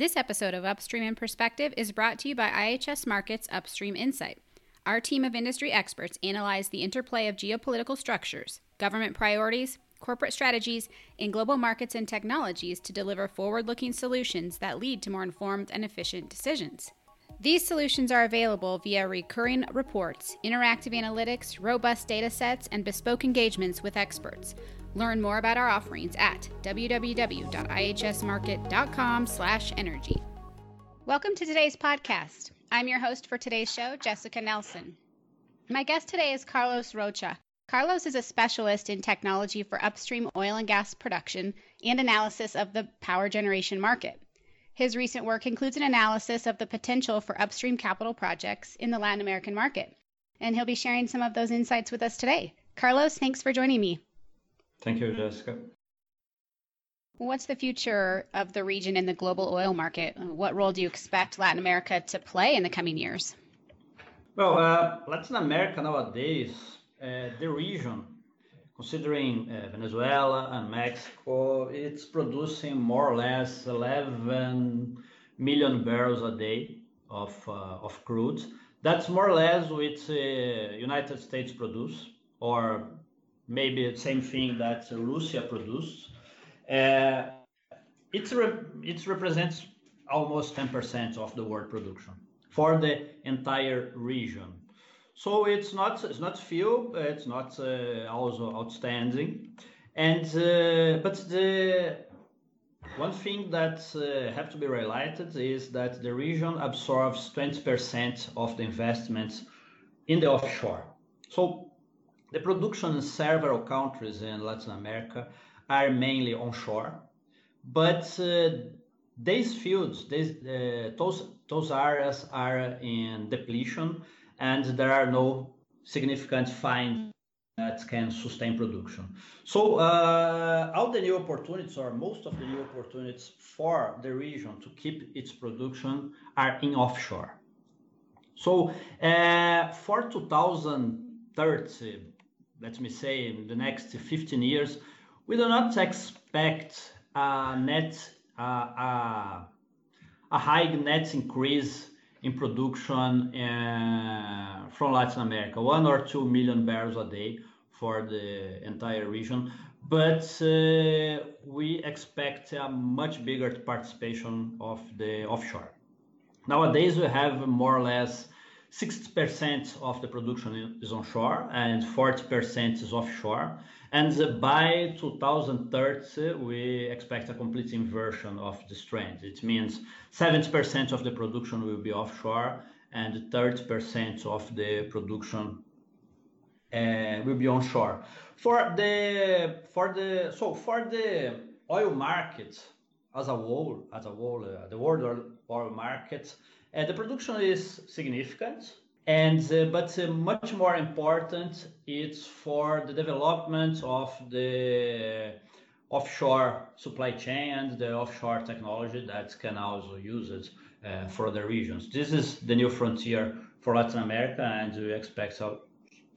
This episode of Upstream in Perspective is brought to you by IHS Markit's Upstream Insight. Our team of industry experts analyze the interplay of geopolitical structures, government priorities, corporate strategies, and global markets and technologies to deliver forward looking solutions that lead to more informed and efficient decisions. These solutions are available via recurring reports, interactive analytics, robust data sets, and bespoke engagements with experts. Learn more about our offerings at www.ihsmarkit.com/energy. Welcome to today's podcast. I'm your host for today's show, Jessica Nelson. My guest today is Carlos Rocha. Carlos is a specialist in technology for upstream oil and gas production and analysis of the power generation market. His recent work includes an analysis of the potential for upstream capital projects in the Latin American market. And he'll be sharing some of those insights with us today. Carlos, thanks for joining me. Thank you, Jessica. What's the future of the region in the global oil market? What role do you expect Latin America to play in the coming years? Well, uh, Latin America nowadays, uh, the region considering uh, Venezuela and Mexico, it's producing more or less 11 million barrels a day of, uh, of crude. That's more or less what uh, United States produce, or maybe the same thing that Russia produced. Uh, it's re- it represents almost 10% of the world production for the entire region. So it's not it's not few, it's not uh, also outstanding, and uh, but the one thing that uh, have to be highlighted is that the region absorbs 20% of the investments in the offshore. So the production in several countries in Latin America are mainly onshore, but uh, these fields, these, uh, those those areas are in depletion and there are no significant finds that can sustain production. So uh, all the new opportunities, or most of the new opportunities for the region to keep its production, are in offshore. So uh, for 2030, let me say in the next 15 years, we do not expect a net a, high net increase in production uh, from Latin America, one or two million barrels a day for the entire region. But uh, we expect a much bigger participation of the offshore. Nowadays, we have more or less 60% of the production is onshore and 40% is offshore. And by 2030, we expect a complete inversion of this trend. It means 70% of the production will be offshore and 30% of the production uh, will be onshore. For the for the so for the oil market as a whole, as a whole, uh, the world oil market, the production is significant. And uh, but uh, much more important, it's for the development of the offshore supply chain and the offshore technology that can also use it uh, for the regions. This is the new frontier for Latin America, and we expect uh,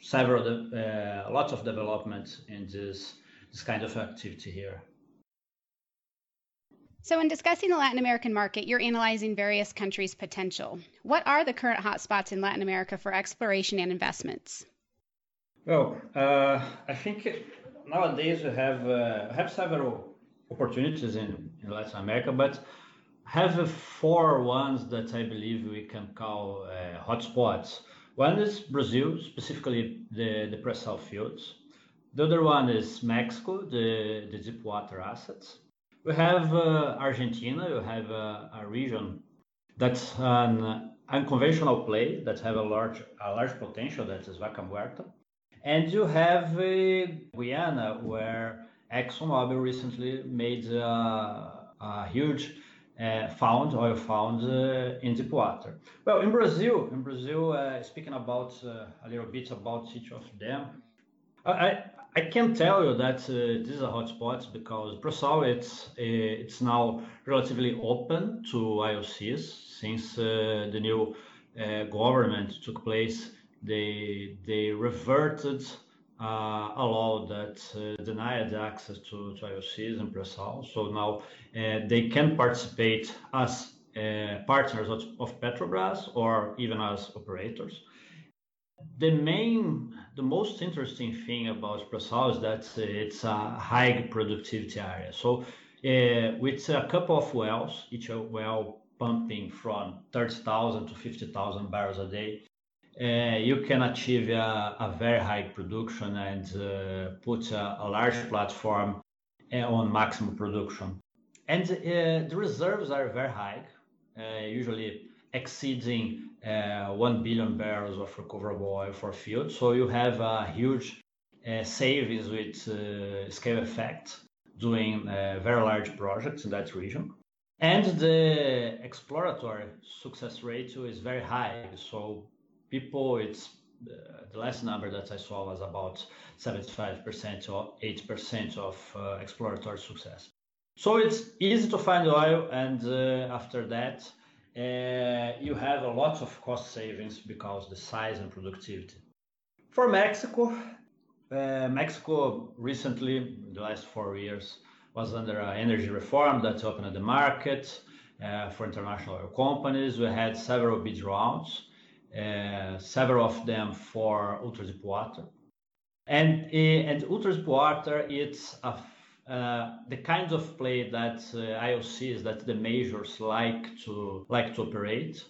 several, uh, lots of development in this this kind of activity here. So, in discussing the Latin American market, you're analyzing various countries' potential. What are the current hotspots in Latin America for exploration and investments? Well, uh, I think nowadays we have uh, have several opportunities in, in Latin America, but have four ones that I believe we can call uh, hotspots. One is Brazil, specifically the, the pre-salt fields. The other one is Mexico, the, the deep water assets. We have uh, Argentina. You have uh, a region that's an unconventional play that have a large a large potential. That is Vaca Muerta, and you have uh, Guyana, where ExxonMobil recently made a huge uh, found oil found uh, in deep water. Well, in Brazil, in Brazil, uh, speaking about a little bit about each of them, I, I can tell you that uh, these are hotspots because pre-salt it's uh, it's now relatively open to IOCs since uh, the new uh, government took place. They they reverted uh, a law that uh, denied access to, to IOCs in pre-sal. So now they can participate as partners of, of, Petrobras or even as operators. The main, the most interesting thing about pre-sal is that it's a high productivity area. So uh, with a couple of wells, each well pumping from 30,000 to 50,000 barrels a day, uh, you can achieve a, a, very high production and uh, put a, a, large platform uh, on maximum production. And uh, the reserves are very high, uh, usually exceeding uh, 1 billion barrels of recoverable oil for field. So you have a huge savings with scale effect doing very large projects in that region. And the exploratory success ratio is very high. So people, it's uh, the last number that I saw was about 75% or 8% of uh, exploratory success. So it's easy to find oil, and uh, after that, uh, you have a lot of cost savings because the size and productivity. For Mexico, uh, Mexico recently, the last four years, was under an energy reform that opened the market uh, for international oil companies. We had several bid rounds, uh, several of them for ultra deep water. And, uh, and ultra deep water, it's a, uh, the kinds of play that uh, IOCs, that the majors like to like to operate.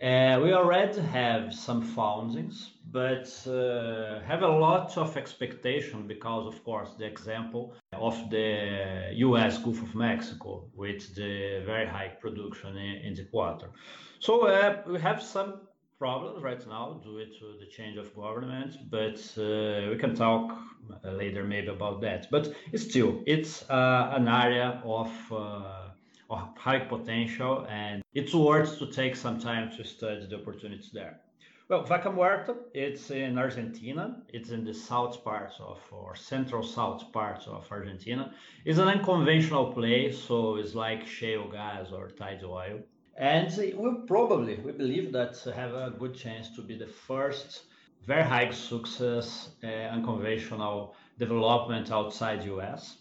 Uh, we already have some foundings, but uh, have a lot of expectation because, of course, the example of the U.S. Gulf of Mexico with the very high production in, in the quarter. So uh, we have some problems right now due to the change of government, but uh, we can talk later maybe about that. But still, it's uh, an area of uh, of high potential, and it's worth to take some time to study the opportunities there. Well, Vaca Muerta, it's in Argentina. It's in the south part of, or central south part of Argentina. It's an unconventional place, so it's like shale gas or tight oil. And we probably, we believe that have a good chance to be the first very high success uh, unconventional development outside US.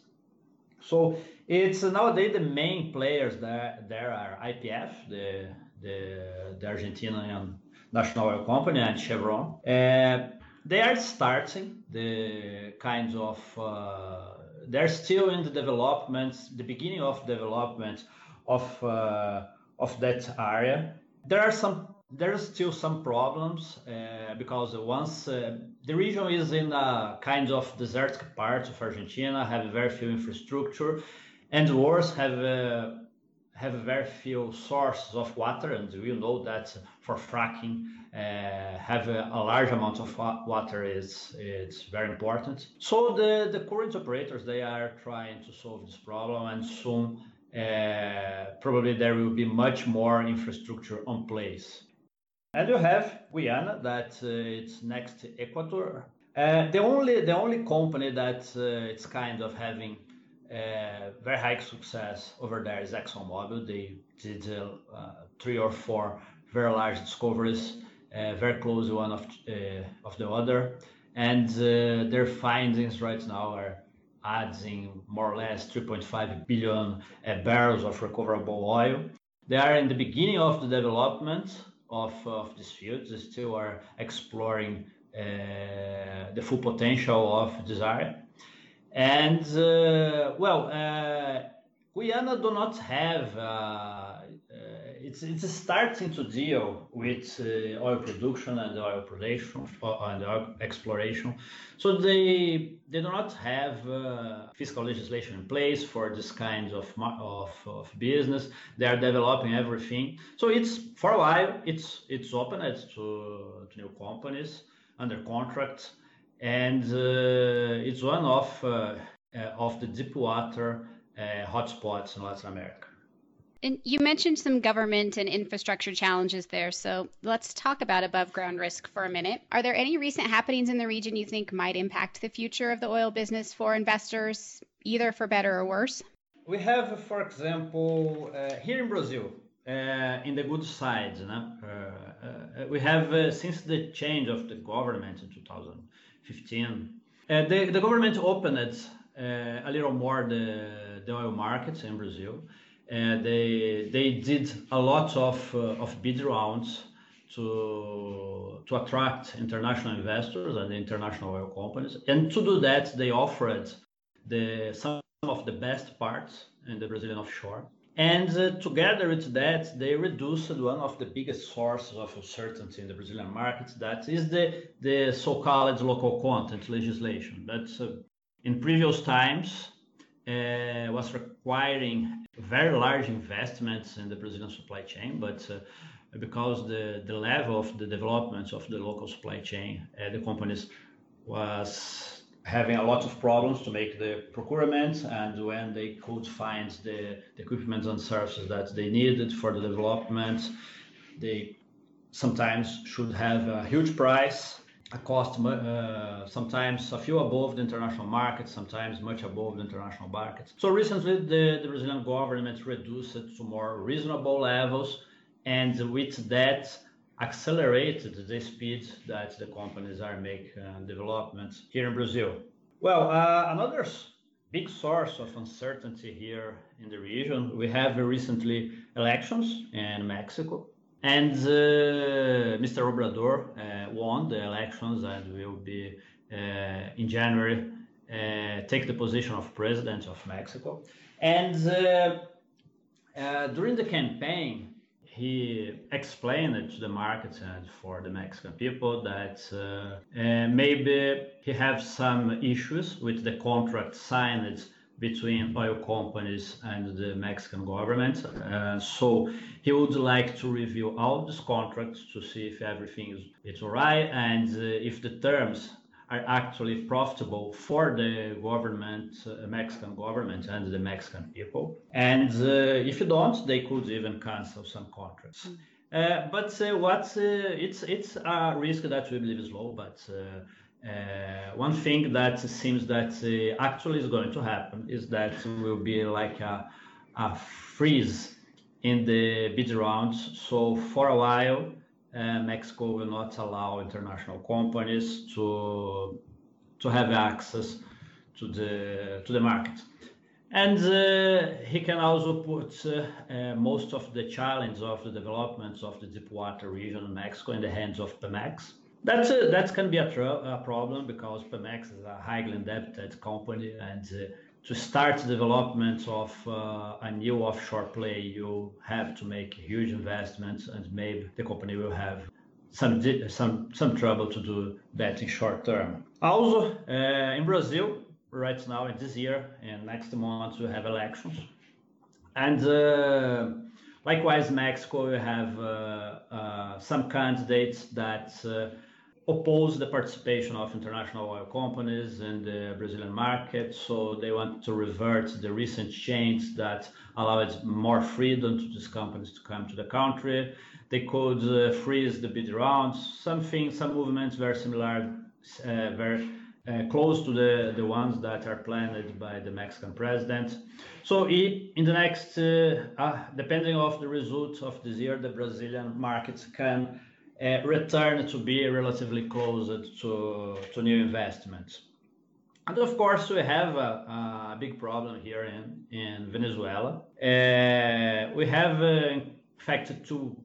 So it's nowadays the main players there there are YPF, the the, the Argentinian national oil company, and Chevron. Uh, they are starting the kinds of uh, they're still in the development, the beginning of development of uh, of that area. There are some there are still some problems uh, because once uh, the region is in a kind of desert part of Argentina, have very few infrastructure, and worse have uh, have very few sources of water, and we know that for fracking, uh, have a, a, large amount of water is it's very important. So the the current operators they are trying to solve this problem, and soon probably there will be much more infrastructure on place. And you have Guyana that uh, it's next to Ecuador. Uh, the only the only company that uh, it's kind of having uh, very high success over there is ExxonMobil. They did uh, three or four very large discoveries, uh, very close one of of the other, and their findings right now are adding more or less 3.5 billion barrels of recoverable oil. They are in the beginning of the development of, of this field. They still are exploring uh, the full potential of this area. And uh, well, uh, Guyana do not have. Uh, uh, it's it's starting to deal with uh, oil production and oil production and oil exploration. So they they do not have fiscal legislation in place for this kind of, of of business. They are developing everything. So it's for a while. It's it's open to to new companies under contract and uh, it's one of uh, uh, of the deep water hotspots in Latin America. And you mentioned some government and infrastructure challenges there. So let's talk about above ground risk for a minute. Are there any recent happenings in the region you think might impact the future of the oil business for investors, either for better or worse? We have, for example, uh, here in Brazil, uh, in the good side, uh, we have, since the change of the government in 2015, Uh, the, the government opened uh, a little more the, the oil markets in Brazil. Uh, they they did a lot of uh, of bid rounds to to attract international investors and international oil companies. And to do that, they offered the some of the best parts in the Brazilian offshore. And uh, together with that, they reduced one of the biggest sources of uncertainty in the Brazilian market. That is the, the so-called local content legislation. That uh, in previous times uh, was requiring very large investments in the Brazilian supply chain, but uh, because the, the level of the development of the local supply chain, the companies was having a lot of problems to make the procurement and when they could find the, the equipment and services that they needed for the development they sometimes should have a huge price a cost uh, sometimes a few above the international market sometimes much above the international market so recently the, the brazilian government reduced it to more reasonable levels and with that accelerated the speed that the companies are making uh, developments here in Brazil. Well, uh, another big source of uncertainty here in the region, we have recently elections in Mexico. And uh, Mr. Obrador uh, won the elections and will be uh, in January take the position of president of Mexico. And during the campaign, he explained to the market and for the Mexican people that uh, uh, maybe he has some issues with the contract signed between oil companies and the Mexican government. Uh, so he would like to review all these contracts to see if everything is it's all right and uh, if the terms are actually profitable for the government, uh, Mexican government and the Mexican people. And uh, if you don't, they could even cancel some contracts. Mm. Uh, but uh, what uh, it's it's a risk that we believe is low. But uh, one thing that seems that actually is going to happen is that will be like a, a freeze in the bid rounds. So for a while uh, Mexico will not allow international companies to to have access to the to the market. And uh, he can also put uh, uh most of the challenge of the developments of the deep water region in Mexico in the hands of Pemex. That's a, that can be a, a, problem because Pemex is a highly indebted company and uh, to start development of uh, a new offshore play, you have to make huge investments, and maybe the company will have some some some trouble to do that in short term. Also, uh, in Brazil, right now in this year and next month we have elections, and uh, likewise Mexico we have uh, uh, some candidates that uh, oppose the participation of international oil companies in the Brazilian market. So they want to revert the recent change that allowed more freedom to these companies to come to the country. They could uh, freeze the bid rounds, something, some movements very similar, uh, very close to the, the ones that are planned by the Mexican president. So in the next, uh, uh, depending of the results of this year, the Brazilian markets can uh, return to be relatively close to, to new investments. And of course, we have a, a big problem here in, in Venezuela. Uh, we have, uh, in fact, two,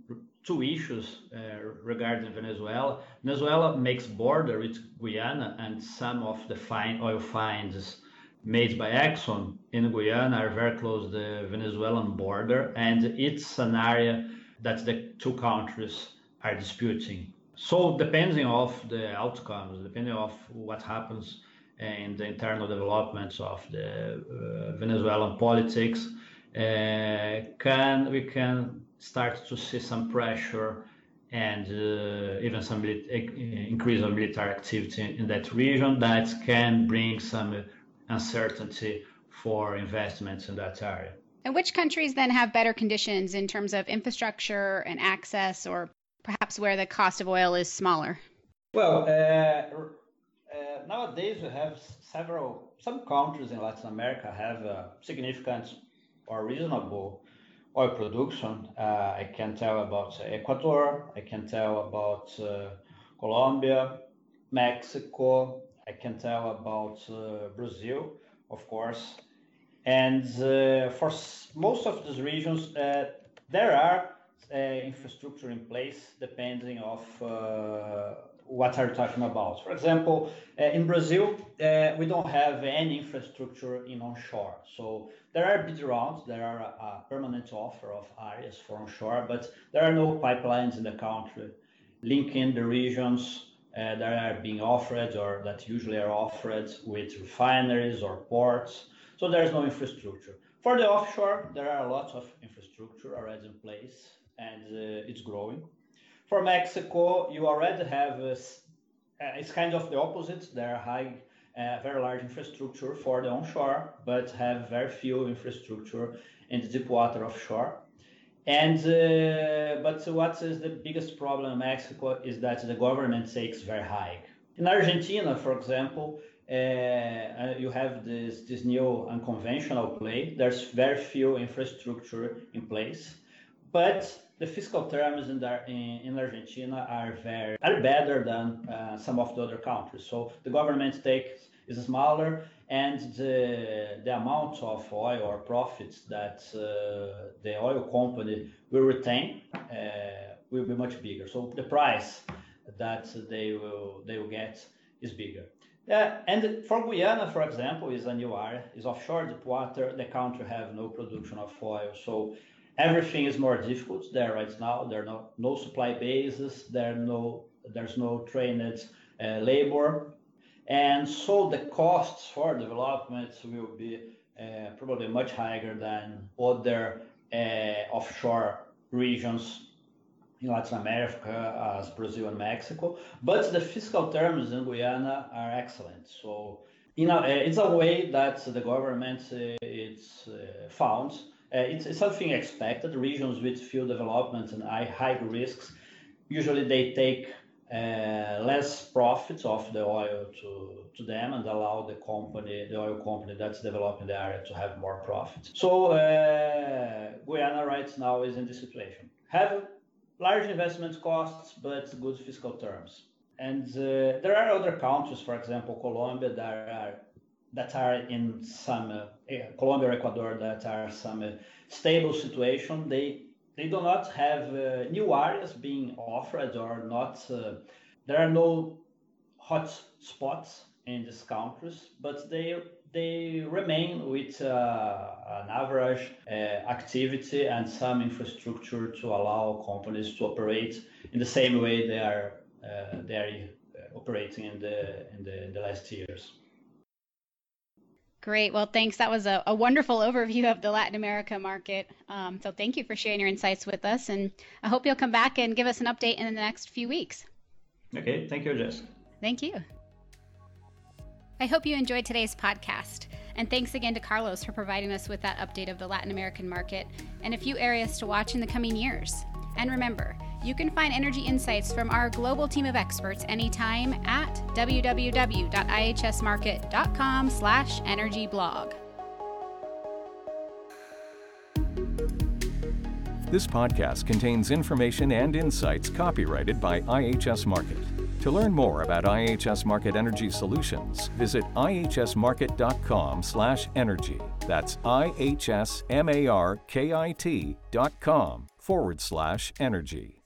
two issues uh, regarding Venezuela. Venezuela makes border with Guyana, and some of the fine oil finds made by Exxon in Guyana are very close to the Venezuelan border, and it's an area that the two countries are disputing. So depending of the outcomes, depending of what happens in the internal developments of the uh, Venezuelan politics, uh, can we can start to see some pressure and uh, even some increase of military activity in that region that can bring some uncertainty for investments in that area. And which countries then have better conditions in terms of infrastructure and access or perhaps where the cost of oil is smaller? Well, uh, uh, nowadays we have several, some countries in Latin America have a significant or reasonable oil production. Uh, I can tell about Ecuador, I can tell about uh, Colombia, Mexico, I can tell about uh, Brazil, of course. And uh, for most of these regions, uh, there are uh, infrastructure in place depending of what are you talking about. For example, uh, in Brazil, we don't have any infrastructure in onshore. So there are bid rounds, there are a permanent offer of areas for onshore, but there are no pipelines in the country linking the regions uh, that are being offered or that usually are offered with refineries or ports. So there's no infrastructure. For the offshore, there are lots of infrastructure already in place and uh, it's growing. For Mexico, you already have, uh, it's kind of the opposite. There are high, uh, very large infrastructure for the onshore, but have very few infrastructure in the deep water offshore. And uh, but what is the biggest problem in Mexico is that the government takes very high. In Argentina, for example, uh, uh, you have this this new unconventional play. There's very few infrastructure in place, but the fiscal terms in, the, in, in Argentina are very are better than uh, some of the other countries. So the government takes is smaller and the, the amount of oil or profits that uh, the oil company will retain uh, will be much bigger. So the price that they will they will get is bigger. And for Guyana, for example, is a new area, is offshore deep water. The country have no production of oil, so everything is more difficult there right now. There are no, no supply bases. There no there's no trained uh, labor and so the costs for developments will be uh, probably much higher than other uh, offshore regions in Latin America as Brazil and Mexico. But the fiscal terms in Guyana are excellent. So you know, it's a way that the government uh, it's uh, found. Uh, it's, something expected. Regions with few developments and high, high risks, usually they take uh, less profits of the oil to, to them and allow the company, the oil company that's developing the area to have more profits. So uh, Guyana right now is in this situation. Have large investment costs, but good fiscal terms. And uh, there are other countries, for example, Colombia, that are that are in some uh, Colombia, Ecuador, that are some uh, stable situation. They they do not have uh, new areas being offered or not. There are no hot spots in these countries, but they they remain with uh, an average uh, activity and some infrastructure to allow companies to operate in the same way they are uh, they are operating in the in the, in the last years. Great. Well, thanks. That was a, a, wonderful overview of the Latin America market. Um, so thank you for sharing your insights with us. And I hope you'll come back and give us an update in the next few weeks. Okay. Thank you, Jess. Thank you. I hope you enjoyed today's podcast. And thanks again to Carlos for providing us with that update of the Latin American market and a few areas to watch in the coming years. And remember, you can find energy insights from our global team of experts anytime at www.ihsmarkit.com slash This podcast contains information and insights copyrighted by IHS Markit. To learn more about IHS Markit Energy Solutions, visit ihsmarkit.com slash energy. That's I-H-S-M-A-R-K-I-T dot com forward slash energy.